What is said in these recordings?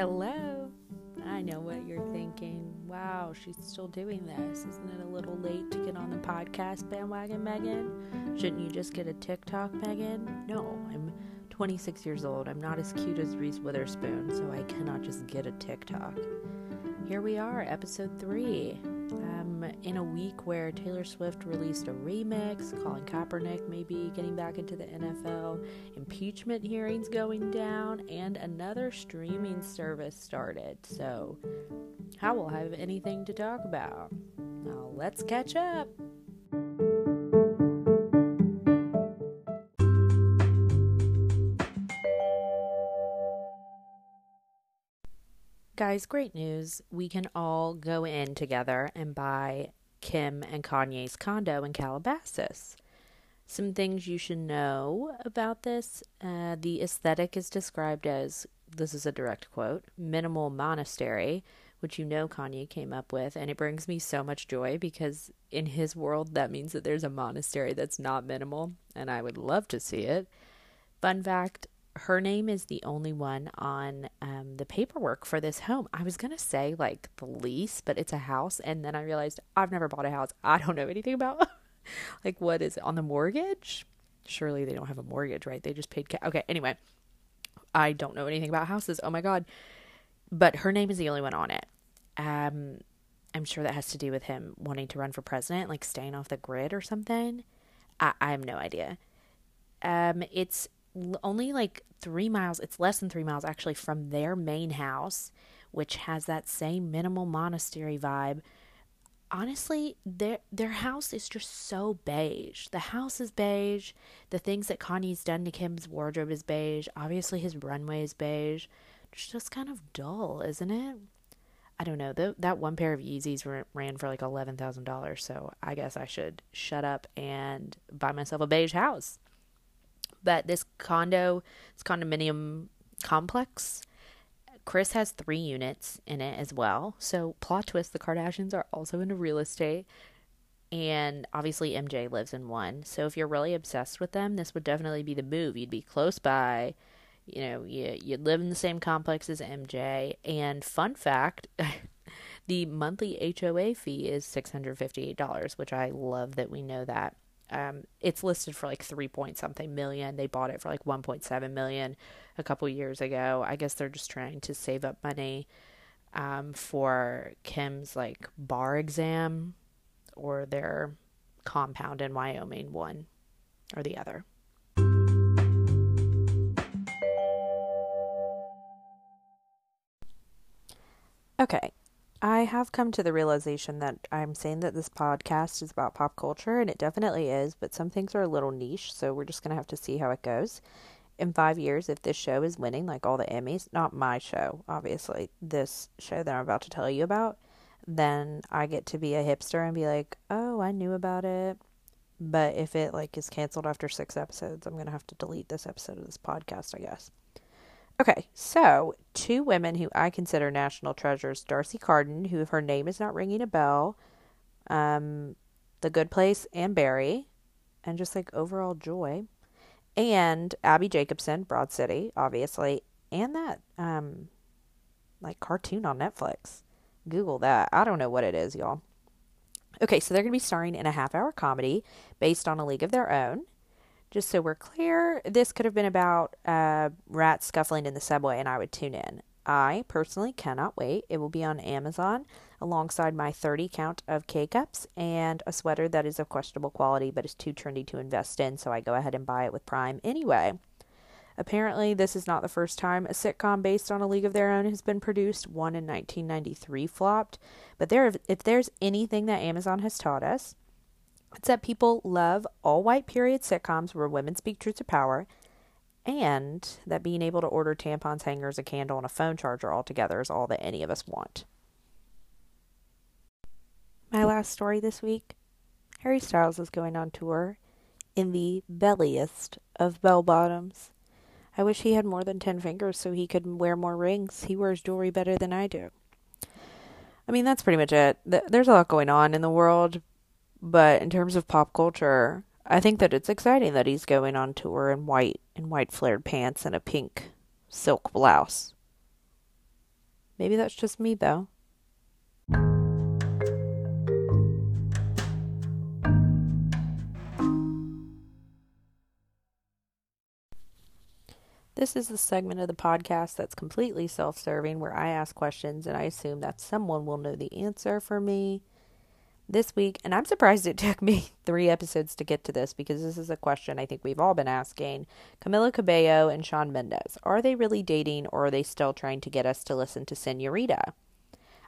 Hello. I know what you're thinking. Wow, she's still doing this. Isn't it a little late to get on the podcast bandwagon, Maegan? Shouldn't you just get a TikTok, Maegan? No, I'm 26 years old. I'm not as cute as Reese Witherspoon, so I cannot just get a TikTok. Here we are, episode 3 um, in a week where Taylor Swift released a remix, Colin Kaepernick maybe getting back into the NFL, impeachment hearings going down, and another streaming service started. So, how will I have anything to talk about? Now, let's catch up. Guys, great news. We can all go in together and buy Kim and Kanye's condo in Calabasas. Some things you should know about this uh, the aesthetic is described as this is a direct quote minimal monastery, which you know Kanye came up with. And it brings me so much joy because in his world, that means that there's a monastery that's not minimal, and I would love to see it. Fun fact her name is the only one on um, the paperwork for this home. I was going to say like the lease, but it's a house. And then I realized I've never bought a house. I don't know anything about like what is it on the mortgage? Surely they don't have a mortgage, right? They just paid. Okay, anyway, I don't know anything about houses. Oh my God. But her name is the only one on it. Um, I'm sure that has to do with him wanting to run for president, like staying off the grid or something. I, I have no idea. Um, it's only like three miles, it's less than three miles actually from their main house, which has that same minimal monastery vibe. Honestly, their their house is just so beige. The house is beige. The things that Kanye's done to Kim's wardrobe is beige. Obviously, his runway is beige. It's just kind of dull, isn't it? I don't know. The, that one pair of Yeezys ran for like eleven thousand dollars. So I guess I should shut up and buy myself a beige house. But this condo, this condominium complex, Kris has three units in it as well. So, plot twist the Kardashians are also into real estate. And obviously, MJ lives in one. So, if you're really obsessed with them, this would definitely be the move. You'd be close by. You know, you, you'd live in the same complex as MJ. And, fun fact the monthly HOA fee is $658, which I love that we know that. Um, it's listed for like three point something million. They bought it for like 1.7 million a couple years ago. I guess they're just trying to save up money um, for Kim's like bar exam or their compound in Wyoming, one or the other. Okay, I have come to the realization that I'm saying that this podcast is about pop culture, and it definitely is, but some things are a little niche, so we're just going to have to see how it goes. In five years, if this show is winning like all the Emmys, not my show, obviously, this show that I'm about to tell you about, then I get to be a hipster and be like, oh, I knew about it. But if it like is canceled after six episodes, I'm going to have to delete this episode of this podcast, I guess. Okay, so two women who I consider national treasures D'Arcy Carden, who, if her name is not ringing a bell, um, The Good Place and Barry, and just like overall joy, and Abbi Jacobson, Broad City, obviously, and that um, like cartoon on Netflix. Google that. I don't know what it is, y'all. Okay, so they're going to be starring in a half hour comedy based on a league of their own. Just so we're clear, this could have been about uh, rats scuffling in the subway, and I would tune in. I personally cannot wait. It will be on Amazon alongside my 30 count of K cups and a sweater that is of questionable quality but is too trendy to invest in, so I go ahead and buy it with Prime anyway. Apparently, this is not the first time a sitcom based on a league of their own has been produced. One in 1993 flopped. But there, if there's anything that Amazon has taught us, it's that people love all white period sitcoms where women speak truth to power, and that being able to order tampons, hangers, a candle, and a phone charger all together is all that any of us want. My last story this week Harry Styles is going on tour in the belliest of bell bottoms. I wish he had more than 10 fingers so he could wear more rings. He wears jewelry better than I do. I mean, that's pretty much it. There's a lot going on in the world, but in terms of pop culture, I think that it's exciting that he's going on tour in white in white flared pants and a pink silk blouse. Maybe that's just me, though. This is the segment of the podcast that's completely self serving where I ask questions and I assume that someone will know the answer for me this week. And I'm surprised it took me three episodes to get to this because this is a question I think we've all been asking. Camila Cabello and Shawn Mendes are they really dating or are they still trying to get us to listen to Senorita?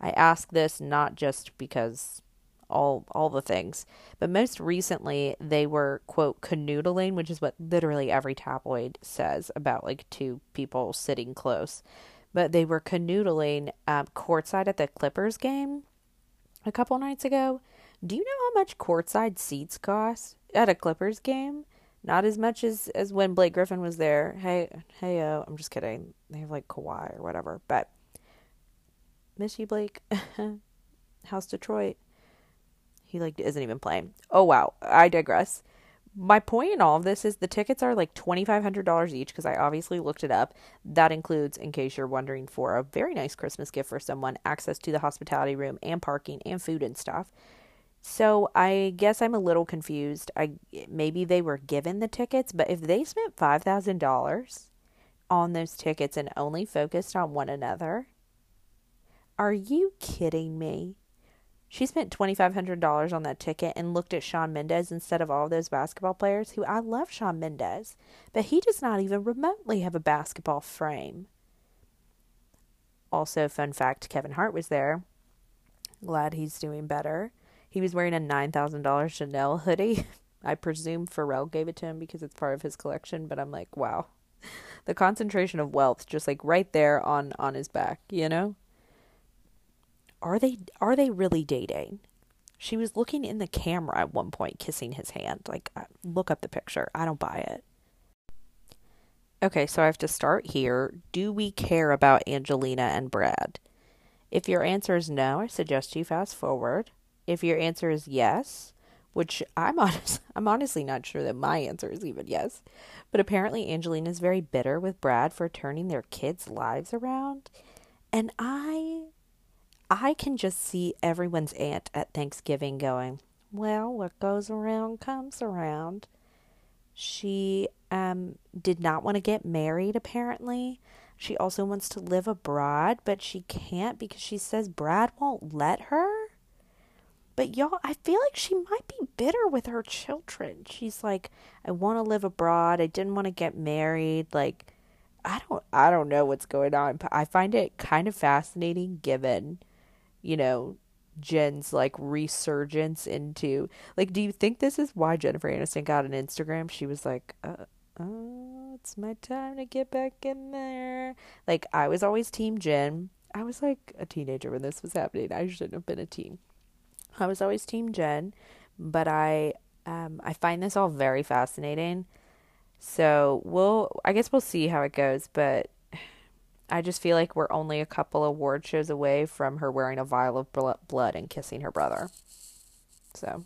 I ask this not just because all all the things. But most recently, they were quote canoodling, which is what literally every tabloid says about like two people sitting close. But they were canoodling um, courtside at the Clippers game a couple nights ago. Do you know how much courtside seats cost at a Clippers game? Not as much as as when Blake Griffin was there. Hey, hey, uh, I'm just kidding. They have like Kawhi or whatever, but miss you, Blake. How's Detroit? He like isn't even playing. Oh wow, I digress. My point in all of this is the tickets are like twenty five hundred dollars each because I obviously looked it up. That includes, in case you're wondering, for a very nice Christmas gift for someone, access to the hospitality room and parking and food and stuff. So I guess I'm a little confused. I maybe they were given the tickets, but if they spent five thousand dollars on those tickets and only focused on one another, are you kidding me? She spent $2,500 on that ticket and looked at Shawn Mendes instead of all those basketball players who I love Shawn Mendes, but he does not even remotely have a basketball frame. Also, fun fact Kevin Hart was there. Glad he's doing better. He was wearing a $9,000 Chanel hoodie. I presume Pharrell gave it to him because it's part of his collection, but I'm like, wow. The concentration of wealth just like right there on on his back, you know? are they are they really dating? She was looking in the camera at one point, kissing his hand. Like, uh, look up the picture. I don't buy it. Okay, so I have to start here. Do we care about Angelina and Brad? If your answer is no, I suggest you fast forward. If your answer is yes, which I'm honest, I'm honestly not sure that my answer is even yes, but apparently Angelina is very bitter with Brad for turning their kids' lives around, and I I can just see everyone's aunt at Thanksgiving going, Well, what goes around comes around. She um, did not want to get married, apparently. She also wants to live abroad, but she can't because she says Brad won't let her. But y'all, I feel like she might be bitter with her children. She's like, I want to live abroad. I didn't want to get married. Like, I don't, I don't know what's going on. But I find it kind of fascinating, given you know, Jen's like resurgence into like do you think this is why Jennifer Aniston got an Instagram? She was like, uh, oh, it's my time to get back in there. Like I was always team Jen. I was like a teenager when this was happening. I shouldn't have been a teen. I was always team Jen, but I um I find this all very fascinating. So, we'll I guess we'll see how it goes, but I just feel like we're only a couple award shows away from her wearing a vial of blood and kissing her brother. So,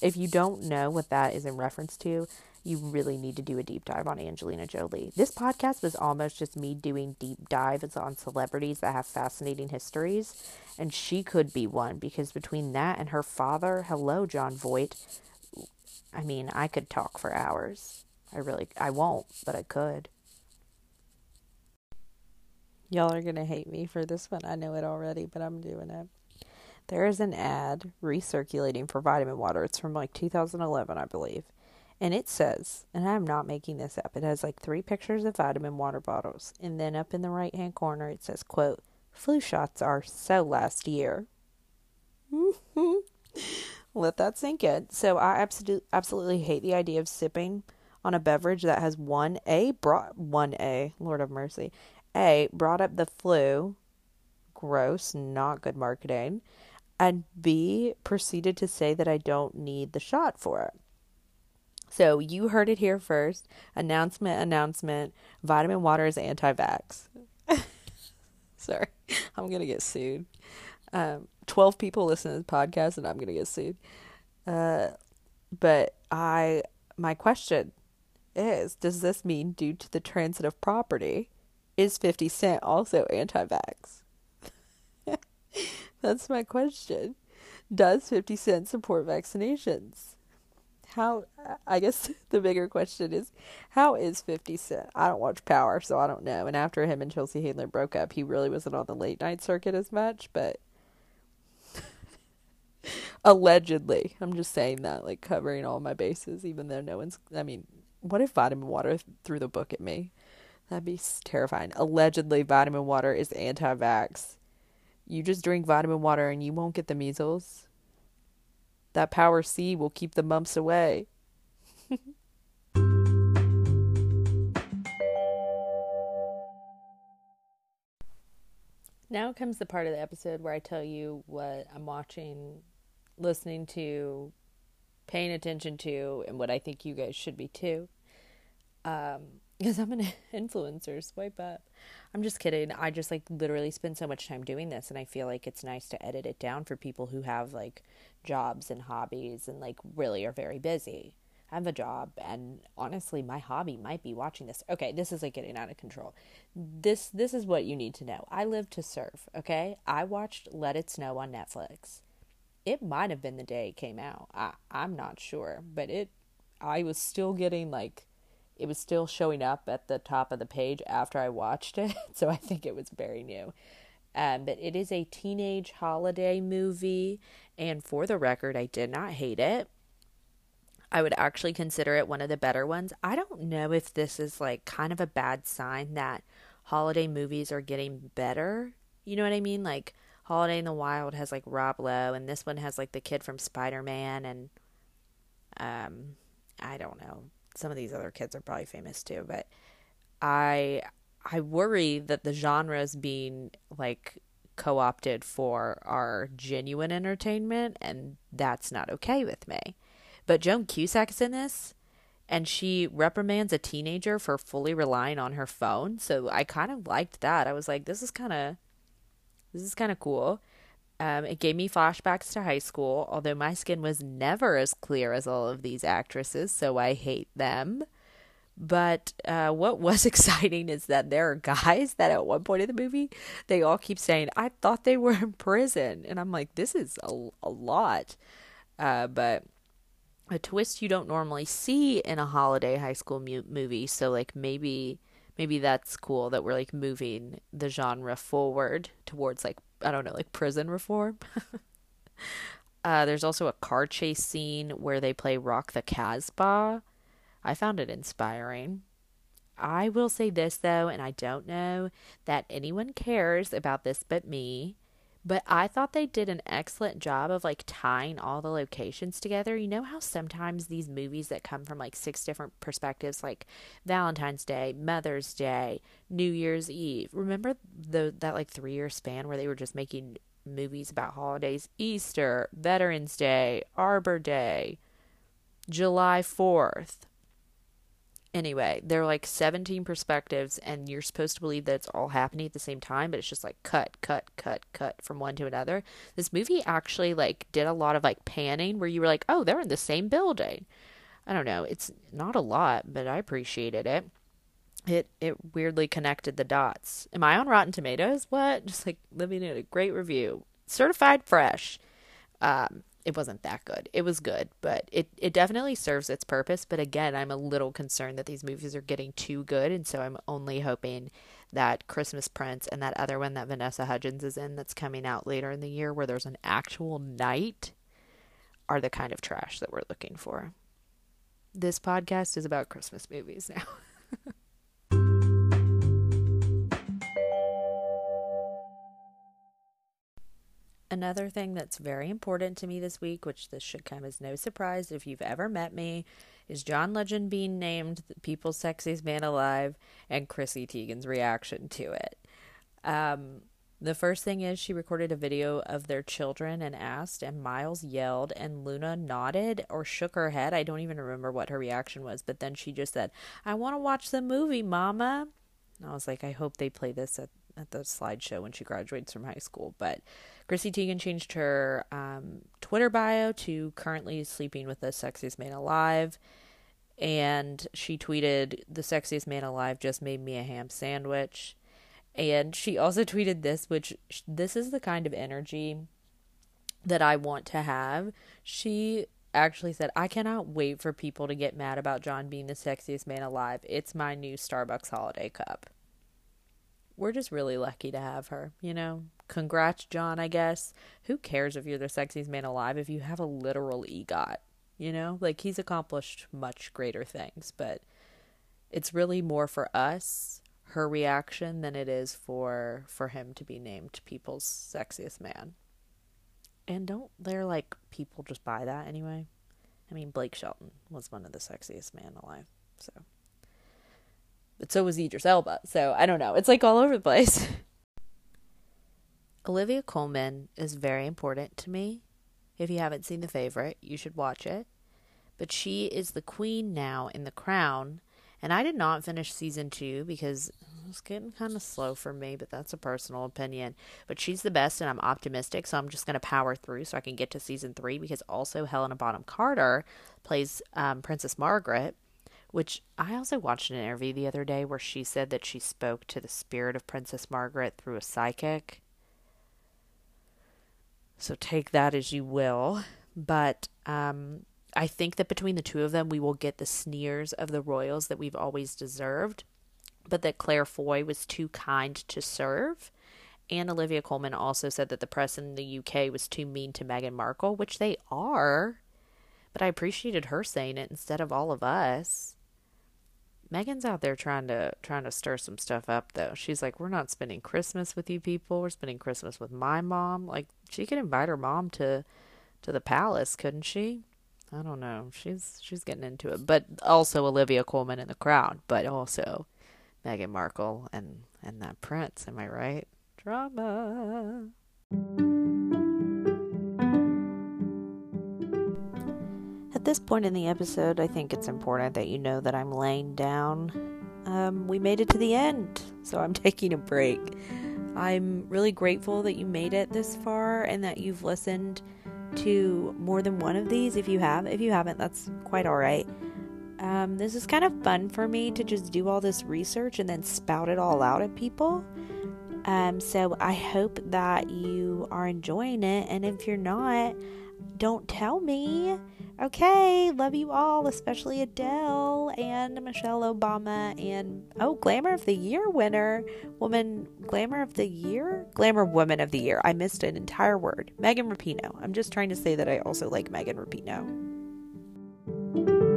if you don't know what that is in reference to, you really need to do a deep dive on Angelina Jolie. This podcast was almost just me doing deep dives on celebrities that have fascinating histories, and she could be one because between that and her father, hello, Jon Voight. I mean, I could talk for hours. I really, I won't, but I could. Y'all are going to hate me for this one. I know it already, but I'm doing it. There is an ad recirculating for vitamin water. It's from like 2011, I believe. And it says, and I'm not making this up, it has like three pictures of vitamin water bottles. And then up in the right hand corner, it says, quote, flu shots are so last year. Let that sink in. So I absolutely, absolutely hate the idea of sipping on a beverage that has one A, brought one A, Lord of mercy, a, brought up the flu. Gross, not good marketing. And B, proceeded to say that I don't need the shot for it. So you heard it here first. Announcement, announcement. Vitamin water is anti vax. Sorry, I'm to get sued. Um, 12 people listen to this podcast and I'm to get sued. Uh, but I, my question is, does this mean due to the transitive property? is 50 Cent also anti vax? That's my question. Does 50 Cent support vaccinations? How, I guess the bigger question is, how is 50 Cent? I don't watch Power, so I don't know. And after him and Chelsea Handler broke up, he really wasn't on the late night circuit as much, but allegedly, I'm just saying that, like covering all my bases, even though no one's, I mean, what if vitamin water threw the book at me? That'd be terrifying. Allegedly, vitamin water is anti vax. You just drink vitamin water and you won't get the measles. That power C will keep the mumps away. now comes the part of the episode where I tell you what I'm watching, listening to, paying attention to, and what I think you guys should be too. Um, because I'm an influencer, swipe up. I'm just kidding. I just like literally spend so much time doing this, and I feel like it's nice to edit it down for people who have like jobs and hobbies and like really are very busy. I have a job, and honestly, my hobby might be watching this. Okay, this is like getting out of control. This this is what you need to know. I live to surf. Okay, I watched Let It Snow on Netflix. It might have been the day it came out. I I'm not sure, but it. I was still getting like it was still showing up at the top of the page after I watched it, so I think it was very new. Um, but it is a teenage holiday movie, and for the record, I did not hate it. I would actually consider it one of the better ones. I don't know if this is like kind of a bad sign that holiday movies are getting better. You know what I mean? Like Holiday in the Wild has like Rob Lowe, and this one has like the kid from Spider Man, and um, I don't know some of these other kids are probably famous too, but I I worry that the genre is being like co-opted for our genuine entertainment and that's not okay with me. But Joan Cusack's in this and she reprimands a teenager for fully relying on her phone. So I kind of liked that. I was like this is kind of this is kind of cool. Um, it gave me flashbacks to high school, although my skin was never as clear as all of these actresses, so I hate them. But uh, what was exciting is that there are guys that at one point in the movie, they all keep saying, I thought they were in prison. And I'm like, this is a, a lot. Uh, but a twist you don't normally see in a holiday high school mu- movie. So, like, maybe. Maybe that's cool that we're like moving the genre forward towards like I don't know, like prison reform. uh, there's also a car chase scene where they play Rock the Casbah. I found it inspiring. I will say this though, and I don't know that anyone cares about this but me. But I thought they did an excellent job of like tying all the locations together. You know how sometimes these movies that come from like six different perspectives, like Valentine's Day, Mother's Day, New Year's Eve. Remember the that like three year span where they were just making movies about holidays? Easter, Veterans Day, Arbor Day, July Fourth anyway, there are like 17 perspectives, and you're supposed to believe that it's all happening at the same time, but it's just like cut, cut, cut, cut from one to another. This movie actually like did a lot of like panning where you were like, oh, they're in the same building. I don't know. It's not a lot, but I appreciated it. It it weirdly connected the dots. Am I on Rotten Tomatoes? What? Just like living in a great review. Certified fresh. Um, it wasn't that good. It was good, but it, it definitely serves its purpose. But again, I'm a little concerned that these movies are getting too good, and so I'm only hoping that Christmas Prince and that other one that Vanessa Hudgens is in that's coming out later in the year where there's an actual knight are the kind of trash that we're looking for. This podcast is about Christmas movies now. Another thing that's very important to me this week, which this should come as no surprise if you've ever met me, is John Legend being named the People's Sexiest Man Alive and Chrissy Teigen's reaction to it. Um, the first thing is she recorded a video of their children and asked, and Miles yelled, and Luna nodded or shook her head. I don't even remember what her reaction was, but then she just said, I want to watch the movie, Mama. And I was like, I hope they play this at, at the slideshow when she graduates from high school. But Chrissy Teigen changed her um, Twitter bio to currently sleeping with the sexiest man alive. And she tweeted, The sexiest man alive just made me a ham sandwich. And she also tweeted this, which this is the kind of energy that I want to have. She actually said, I cannot wait for people to get mad about John being the sexiest man alive. It's my new Starbucks holiday cup. We're just really lucky to have her, you know? Congrats, John, I guess. Who cares if you're the sexiest man alive if you have a literal EGOT? You know? Like, he's accomplished much greater things, but it's really more for us, her reaction, than it is for for him to be named people's sexiest man. And don't they're like people just buy that anyway? I mean, Blake Shelton was one of the sexiest men alive, so. But so was Idris Elba. So I don't know. It's like all over the place. Olivia Colman is very important to me. If you haven't seen The Favorite, you should watch it. But she is the queen now in The Crown, and I did not finish season two because it was getting kind of slow for me, but that's a personal opinion. But she's the best, and I'm optimistic, so I'm just going to power through so I can get to season three because also Helena Bonham Carter plays um, Princess Margaret, which I also watched an interview the other day where she said that she spoke to the spirit of Princess Margaret through a psychic. So take that as you will. But um, I think that between the two of them, we will get the sneers of the royals that we've always deserved, but that Claire Foy was too kind to serve. And Olivia Colman also said that the press in the UK was too mean to Meghan Markle, which they are. But I appreciated her saying it instead of all of us. Meghan's out there trying to trying to stir some stuff up though. She's like, We're not spending Christmas with you people, we're spending Christmas with my mom. Like she could invite her mom to to the palace, couldn't she? I don't know. She's she's getting into it, but also Olivia Colman in the Crown, but also Meghan Markle and and that prince. Am I right? Drama. This point in the episode, I think it's important that you know that I'm laying down. Um, we made it to the end, so I'm taking a break. I'm really grateful that you made it this far and that you've listened to more than one of these if you have. If you haven't, that's quite all right. Um, this is kind of fun for me to just do all this research and then spout it all out at people. Um, so I hope that you are enjoying it. And if you're not, don't tell me. Okay, love you all, especially Adele and Michelle Obama and oh, Glamour of the Year winner, woman, Glamour of the Year, Glamour Woman of the Year. I missed an entire word. Megan Rapinoe. I'm just trying to say that I also like Megan Rapinoe.